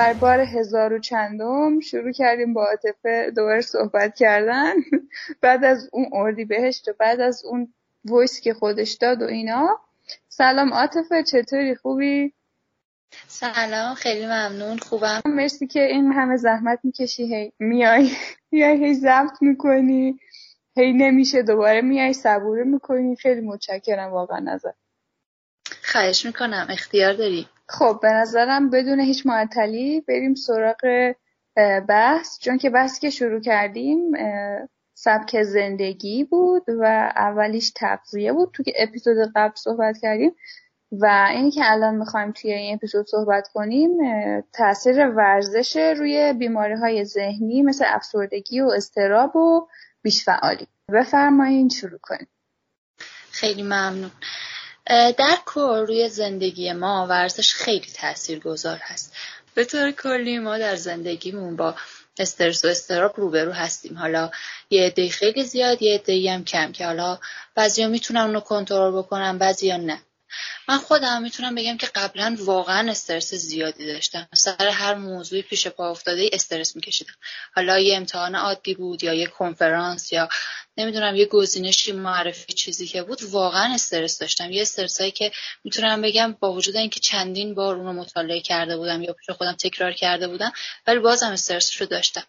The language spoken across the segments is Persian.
بر بار هزار و چندم شروع کردیم با عاطفه دوباره صحبت کردن. بعد از اون اردی بهشت و بعد از اون ویس که خودش داد و اینا. سلام عاطفه چطوری؟ خوبی؟ سلام خیلی ممنون. خوبم. مرسی که این همه زحمت می‌کشی. هی میای میای هی ضبط می‌کنی. هی نمیشه دوباره میای صبوره می‌کنی. خیلی متشکرم واقعا ازت. خواهش می‌کنم. اختیار داری. خب به نظرم بدون هیچ معطلی بریم سراغ بحث چون که بحثی که شروع کردیم سبک زندگی بود و اولیش تغذیه بود. تو که اپیزود قبل صحبت کردیم و اینی که الان می‌خوایم توی این اپیزود صحبت کنیم تاثیر ورزش روی بیماری های ذهنی مثل افسردگی و استراب و بیشفعالی بفرمایین شروع کنیم. خیلی ممنون. در کل روی زندگی ما ورزش خیلی تاثیرگذار هست. به طور کلی ما در زندگیمون با استرس و استراب روبرو هستیم. حالا یه عده خیلی زیاد یه عده هم کم که حالا بعضیا می‌تونن اونو کنترل بکنن بعضیا نه. من خودم می‌تونم بگم که قبلا واقعا استرس زیادی داشتم. سر هر موضوعی پیش پا افتاده استرس میکشیدم. حالا یه امتحان عادی بود یا یه کنفرانس یا نمی‌دونم یه گزینشی معرفی چیزی که بود واقعا استرس داشتم. یه استرسایی که می‌تونم بگم با وجود اینکه چندین بار اونو مطالعه کرده بودم یا پیش خودم تکرار کرده بودم ولی بازم استرس رو داشتم.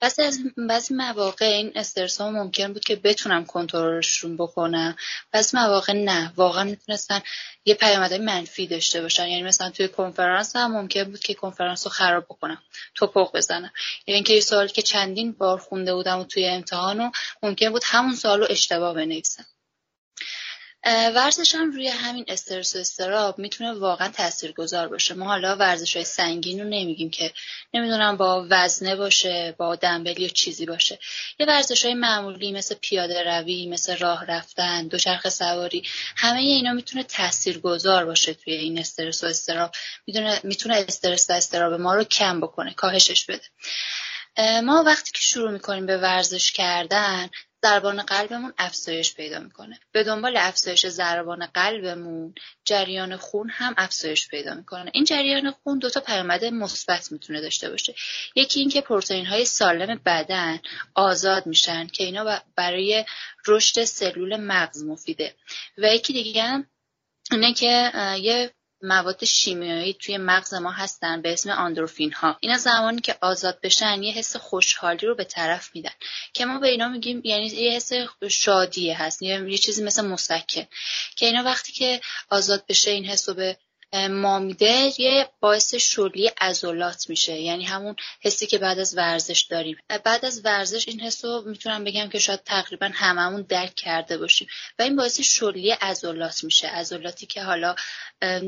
بعضی از بعضی مواقع این استرس ها ممکن بود که بتونم کنترلشون بکنم. بعضی مواقع نه. واقعا می‌تونستن یه پیامدهای منفی داشته باشن. یعنی مثلا توی کنفرانس هم ممکن بود که کنفرانس رو خراب بکنم توپق بزنم. یعنی اینکه یه سوالی که چندین بار خونده بودم و توی امتحان و ممکن بود همون سوال رو اشتباه بنویسم. ورزش هم روی همین استرس و استراب می‌تونه واقعا تاثیرگذار باشه. ما حالا ورزش های سنگین رو نمیگیم که نمی‌دونم با وزنه باشه با دنبل یا چیزی باشه. یه ورزش های معمولی مثل پیاده روی مثل راه رفتن دوچرخه سواری همه اینا می‌تونه تاثیرگذار باشه توی این استرس و استراب. می‌تونه می‌تونه استرس و استراب ما رو کم بکنه. کاهشش بده. ما وقتی که شروع می‌کنیم به ورزش کردن ضربان قلبمون افزایش پیدا می‌کنه. به دنبال افزایش ضربان قلبمون جریان خون هم افزایش پیدا می‌کنه. این جریان خون دو تا پیامد مثبت می‌تونه داشته باشه. یکی اینکه پروتئین های سالم بدن آزاد میشن که اینا برای رشد سلول مغز مفیده. و یکی دیگه اینه که یه مواد شیمیایی توی مغز ما هستن به اسم آندروفین ها اینا زمانی که آزاد بشن یه حس خوشحالی رو به طرف میدن که ما به اینا میگیم یعنی یه حس شادیه هست یه چیزی مثل مسکن که اینا وقتی که آزاد بشه این حس رو به ما میده یه باعث شلی عضلات میشه. یعنی همون حسی که بعد از ورزش داریم. بعد از ورزش این حس رو می‌تونم بگم که شاید تقریبا هممون درک کرده باشیم. و این باعث شلی عضلات میشه. عضلاتی که حالا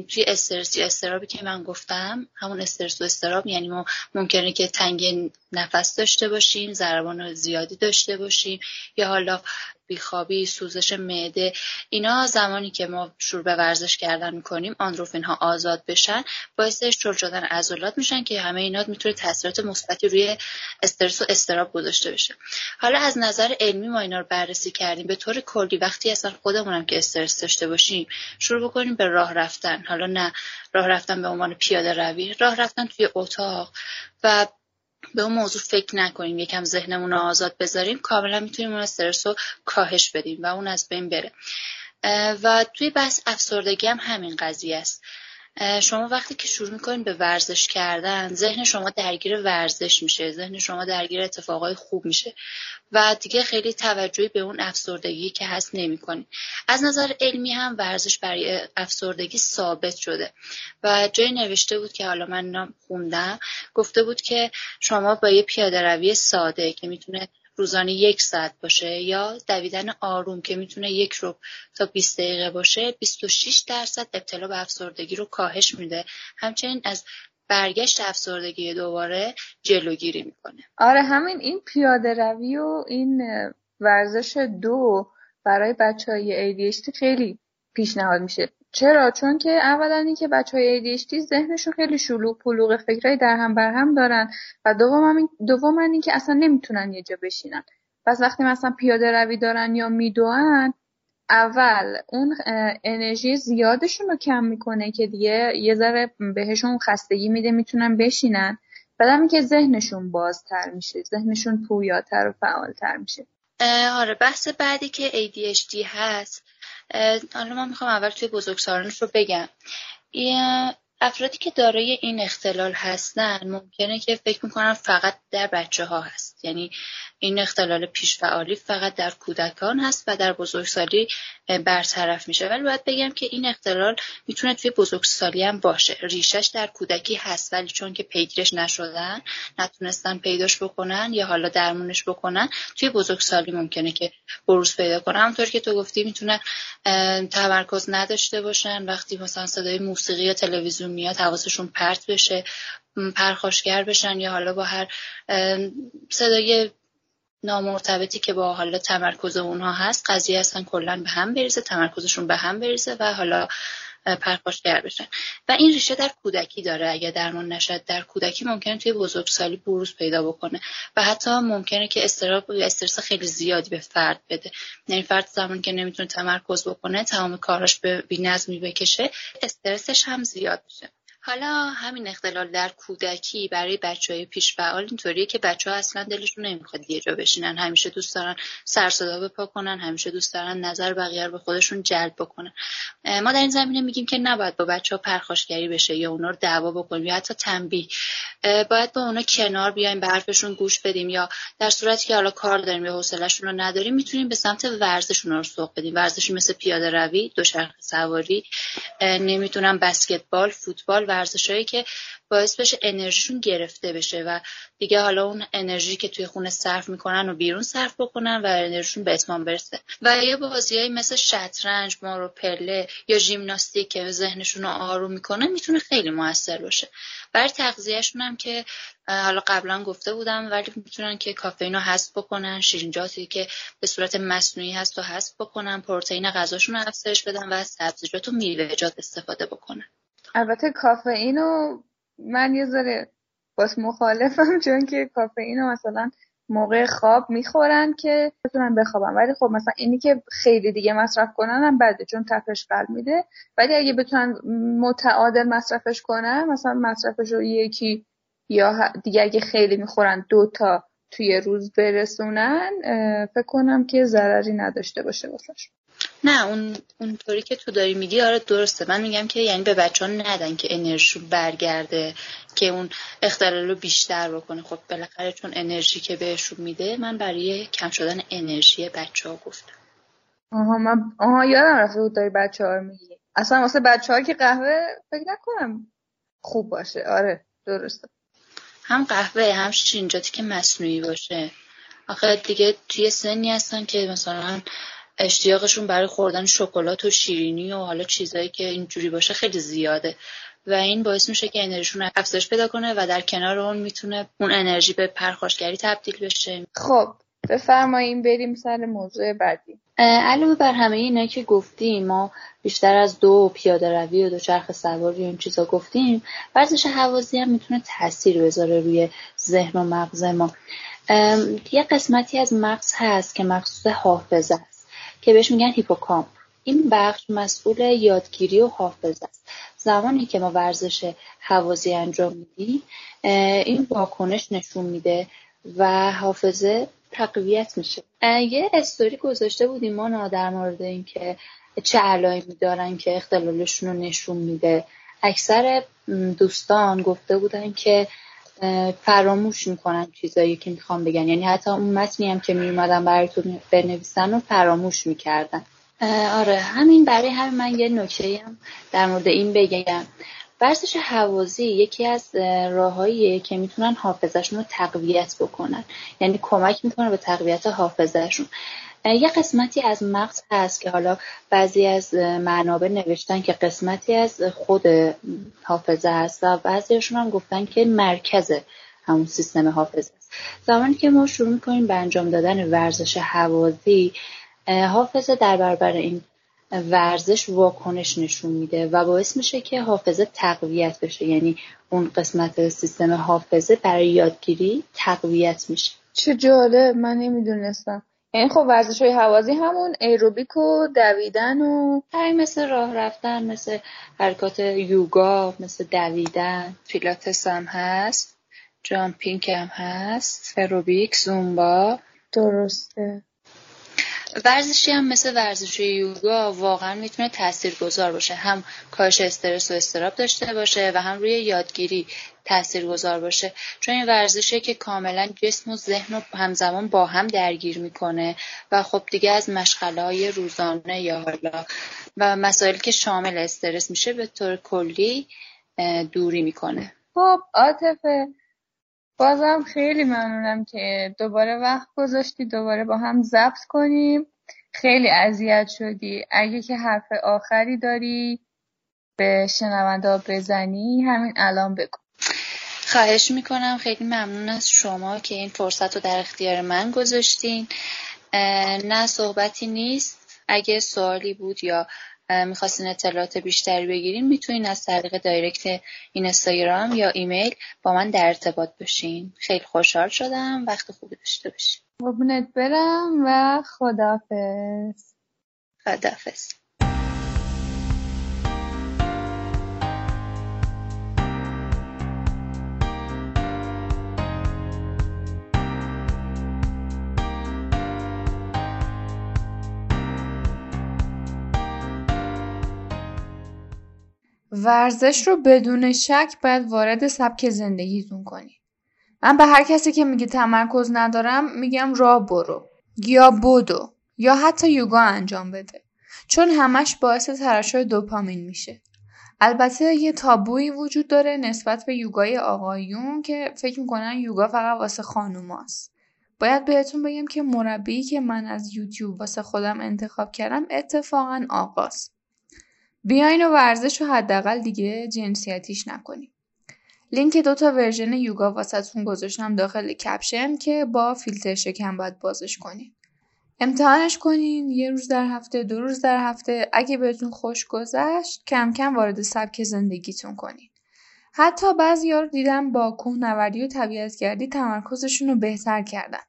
توی استرس یا استرابی که من گفتم همون استرس و استراب یعنی ما ممکنه که تنگ نفس داشته باشیم ضربان زیادی داشته باشیم یا حالا بیخوابی سوزش معده اینا زمانی که ما شروع به ورزش کردن می‌کنیم آندروفین ها آزاد بشن باعث اشتعال شدن عضلات میشن که همه اینا می‌تونه تاثیرات مثبتی روی استرس و استراب گذاشته بشه. حالا از نظر علمی ما اینا رو بررسی کردیم. به طور کلی وقتی اصلا خودمونم که استرس داشته باشیم شروع بکنیم به راه رفتن. حالا نه راه رفتن به عنوان پیاده روی راه رفتن توی اتاق. و به اون موضوع فکر نکنیم یکم ذهنمون رو آزاد بذاریم کاملا می‌تونیم اون استرس رو کاهش بدیم و اون از بین بره. و توی بحث افسردگی هم همین قضیه است. شما وقتی که شروع می‌کنین به ورزش کردن ذهن شما درگیر ورزش میشه ذهن شما درگیر اتفاقای خوب میشه و دیگه خیلی توجهی به اون افسردگی که هست نمی‌کنین. از نظر علمی هم ورزش برای افسردگی ثابت شده و جای نوشته بود که حالا من خوندم گفته بود که شما با یه پیاده روی ساده که می‌تونه روزانه یک ساعت باشه یا دویدن آروم که می‌تونه یک رو تا 20 دقیقه باشه 26 درصد ابتلا به افسردگی رو کاهش میده. همچنین از برگشت افسردگی دوباره جلوگیری می‌کنه. آره همین این پیاده روی و این ورزش دو برای بچه های ADHD خیلی پیشنهاد میشه. چرا؟ چون که اولا اینکه بچه های ADHD ذهنشون خیلی شلوغ پلوغ فکرای در هم بر هم دارن و دوم دوم اینکه اصلا نمی‌تونن یه جا بشینن. پس وقتی مثلا پیاده روی دارن یا میدوئن اول اون انرژی زیادشون رو کم می‌کنه که دیگه یه ذره بهشون خستگی میده می‌تونن بشینن. بعدم اینکه ذهنشون بازتر میشه ذهنشون پویاتر و فعالتر میشه. آره بحث بعدی که ADHD هست حالا من می‌خوام اول توی بزرگسالانش رو بگم. افرادی که دارای این اختلال هستن ممکنه که فکر می‌کنن فقط در بچه ها هست. یعنی این اختلال پیشفعالی فقط در کودکان هست و در بزرگسالی برطرف میشه. ولی باید بگم که این اختلال می‌تونه توی بزرگسالی هم باشه. ریشش در کودکی هست ولی چون که پیگیرش نشدن نتونستن پیداش بکنن یا حالا درمونش بکنن توی بزرگسالی ممکنه که بروز پیدا کنه. همونطور که تو گفتی می‌تونه تمرکز نداشته باشن. وقتی مثلا صدای موسیقی یا تلویزیون میاد حواسشون پرت بشه پرخاشگر بشن یا حالا با هر صدای نامرتبطی که با حالا تمرکز اونها هست قضیه اصلا کلا به هم بریزه تمرکزشون به هم بریزه و حالا پرخاشگر بشن. و این ریشه در کودکی داره. اگه درمان نشد در کودکی ممکنه توی بزرگسالی بروز پیدا بکنه و حتی ممکنه که استراب استرس خیلی زیادی به فرد بده. یعنی فرد زمان که نمی‌تونه تمرکز بکنه تمام کاراش به بی‌نظمی بکشه استرسش هم زیاد میشه. حالا همین اختلال در کودکی برای بچه های پیش فعال اینطوریه که بچه ها اصلا دلشون نمی‌خواد یه جا بشینن. همیشه دوست دارن سر صدا بپا کنن همیشه دوست دارن نظر بقیه رو به خودشون جلب بکنن. ما در این زمینه میگیم که نباید با بچه ها پرخاشگری بشه یا اونا رو دعوا بکنیم یا حتی تنبیه. باید با اونا کنار بیایم به حرفشون گوش بدیم یا در صورتی که حالا کار داریم یا حوصلهشون رو نداریم می‌تونیم به سمت ورزشون رو سوق بدیم. ورزشی مثل پیاده روی دوچرخه سواری نمی‌تونم بسکتبال فوتبال ورزشهایی که باعث بشه انرژیشون گرفته بشه و دیگه حالا اون انرژی که توی خونه صرف می‌کنن و بیرون صرف بکنن و انرژیشون به اتمام برسه. و یه بازیهایی مثل شطرنج مارو پله یا ژیمناستیک که ذهنشون رو آروم می‌کنه می‌تونه خیلی موثر باشه. برای تغذیهشون هم که حالا قبلا گفته بودم ولی می‌تونن که کافئین رو حذف بکنن شیرینجاتی که به صورت مصنوعی هست و حذف بکنن پروتئین غذاشون رو افزایش بدن و سبزیجات و میوه‌جات استفاده بکنن. البته کافئین رو من یه ذره باس مخالفم چون که کافئین مثلا موقع خواب می‌خورن که بتونن بخوابن. ولی خب مثلا اینی که خیلی دیگه مصرف کنن هم بده چون تپش قلب میده. ولی اگه بتونن متعادل مصرفش کنن مثلا مصرفش رو یکی یا دیگه اگه خیلی می‌خورن دو تا توی روز برسونن فکر کنم که ضرری نداشته باشه واسش نه اون اونطوری که تو داری میگی آره درسته. من میگم که یعنی به بچه ها ندن که انرژیشون برگرده که اون اختلال رو بیشتر بکنه. خب بالاخره چون انرژی که بهشون میده من برای کم شدن انرژی بچه ها گفتم. آها من آها یادم رفته بود داری بچه ها میگی. اصلا واسه بچه ها که قهوه فکر نکنم خوب باشه. آره درسته. هم قهوه هم شینجاتی که مصنوعی باشه. آخه دیگه توی سنی هستن که مثلا اشتیاقشون برای خوردن شکلات و شیرینی و حالا چیزایی که اینجوری باشه خیلی زیاده. و این باعث میشه که انرژیشون افزایش پیدا کنه و در کنار اون می‌تونه اون انرژی به پرخاشگری تبدیل بشه. خب بفرماییم بریم سر موضوع بعدی. علاوه بر همه اینا که گفتیم ما بیشتر از دو پیاده روی و دوچرخ سواری و این چیزا گفتیم ورزش حوازی هم می‌تونه تاثیر بذاره روی ذهن و مغز ما. یه قسمتی از مغز هست که مخصوص حافظه است. که بهش میگن هیپوکامپ. این بخش مسئول یادگیری و حافظه است. زمانی که ما ورزش حوازی انجام میدیم این واکنش نشون میده و حافظه تقویت میشه. یه استوری گذاشته بودیم ما در مورد اینکه چه علائمی دارن که اختلالشون رو نشون میده. اکثر دوستان گفته بودن که فراموش می‌کنن چیزایی که می‌خوام بگن. یعنی حتی اون متنی هم که میومدن براتون بنویسن رو فراموش می‌کردن. آره همین برای همین من یه نکته هم در مورد این بگم. ورزش حوازی یکی از راههاییه که می‌تونن حافظشون رو تقویت بکنن. یعنی کمک می‌کنه به تقویت حافظشون یه قسمتی از مغز هست که حالا بعضی از منابع نوشتن که قسمتی از خود حافظه هست و بعضیشون هم گفتن که مرکز همون سیستم حافظه است. زمانی که ما شروع می‌کنیم به انجام دادن ورزش حوازی حافظه در برابر این ورزش واکنش نشون میده و باعث میشه که حافظه تقویت بشه. یعنی اون قسمت سیستم حافظه برای یادگیری تقویت میشه. چه جالب من نمی‌دونستم. این خب ورزش های حوازی همون ایروبیک و دویدن و همین مثل راه رفتن مثل حرکات یوگا مثل دویدن. پیلاتس هم هست جامپینگ هم هست ایروبیک زومبا. درسته. ورزشی هم مثل ورزش یوگا واقعا می‌تونه گذار باشه. هم کاهش استرس و استراب داشته باشه و هم روی یادگیری گذار باشه. چون این ورزشی که کاملا جسم و ذهن رو همزمان با هم درگیر می‌کنه و خب دیگه از مشغله های روزانه یا حالا و مسائلی که شامل استرس میشه به طور کلی دوری می‌کنه. خب عاطفه بازم خیلی ممنونم که دوباره وقت گذاشتی دوباره با هم ضبط کنیم. خیلی اذیت شدی. اگه که حرف آخری داری به شنونده بزنی همین الان بگو. خواهش می‌کنم. خیلی ممنون از شما که این فرصت رو در اختیار من گذاشتین. نه صحبتی نیست. اگه سوالی بود یا می‌خواستین اطلاعات بیشتری بگیرین می‌تونین از طریق دایرکت اینستاگرام یا ایمیل با من در ارتباط باشین. خیلی خوشحال شدم. وقت خوبی داشته باشین. قربونت برم و خدافز خدافز ورزش رو بدون شک باید وارد سبک زندگیتون کنی. من به هر کسی که میگه تمرکز ندارم میگم راه برو یا بدو یا حتی یوگا انجام بده. چون همش باعث ترشح دوپامین میشه. البته یه تابویی وجود داره نسبت به یوگای آقایون که فکر می‌کنن یوگا فقط واسه خانوماست باید بهتون بگم که مربی که من از یوتیوب واسه خودم انتخاب کردم اتفاقا آقاست. بیاین و ورزش رو حداقل دیگه جنسیتیش نکنیم. لینک دو تا version یوگا واسهتون گذاشتم داخل caption که با فیلترشکن باید بازش کنین. امتحانش کنین یه روز در هفته دو روز در هفته اگه بهتون خوش گذشت کم کم وارد سبک زندگیتون کنین. حتی بعضی رو دیدم با کوهنوردی و طبیعتگردی تمرکزشون رو بهتر کردن.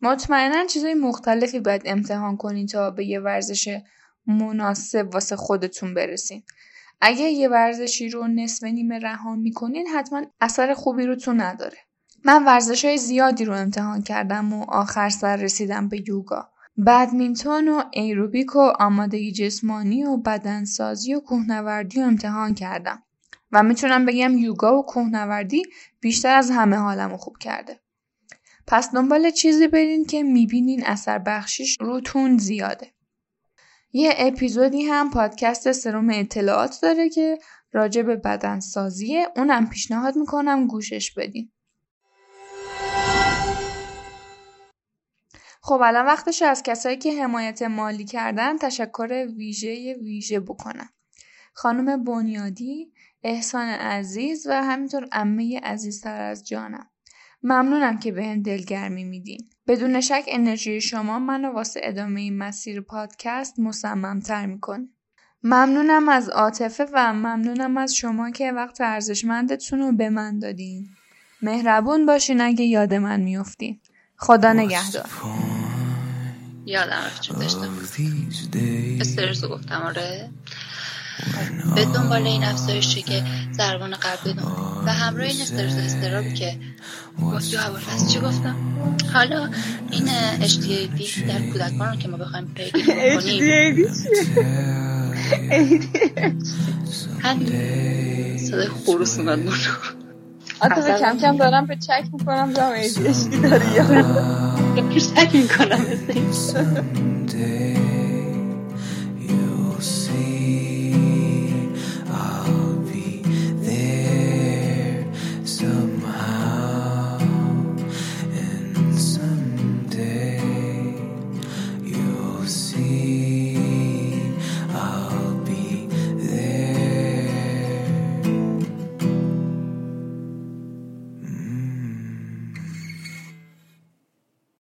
مطمئنا چیزای مختلفی باید امتحان کنین تا به یه ورزش مناسب واسه خودتون برسین. اگه یه ورزشی رو نصف نیمه رها می‌کنین حتما اثر خوبی رو تو نداره. من ورزش های زیادی رو امتحان کردم و آخر سر رسیدم به یوگا. بدمینتون و ایروبیک و آمادگی جسمانی و بدنسازی و کوهنوردی رو امتحان کردم. و می‌تونم بگم یوگا و کوهنوردی بیشتر از همه حالم خوب کرده. پس دنبال چیزی برین که می‌بینین اثر بخشیش روتون زیاده. یه اپیزودی هم پادکست سروم اطلاعات داره که راجع به بدنسازیه اونم پیشنهاد می‌کنم گوشش بدین. خب الان وقتش از کسایی که حمایت مالی کردن تشکر ویژه ویژه بکنم. خانم بنیادی، احسان عزیز و همینطور امه عزیزتر از جانم. ممنونم که بهم دلگرمی میدین. بدون شک انرژی شما منو واسه ادامه این مسیر پادکست مصممتر می‌کنه. ممنونم از عاطفه و ممنونم از شما که وقت ارزشمندتون رو به من دادین. مهربون باشین اگه یاد من میفتین. خدا نگهدار. یادم رفت داشتم. استرس گفتم آره. به دنبال این افزایشی که ضربان قلب بدون و همراه این استرس استرابی که یا هوافز چی گفتم؟ حالا این HDAD در کودکان رو که ما بخوایم پیگیری کنیم همین. صدای خروس اومد مونو آتا کم کم دارم به چک می‌کنم دارم ADHD داری یا چک می‌کنم.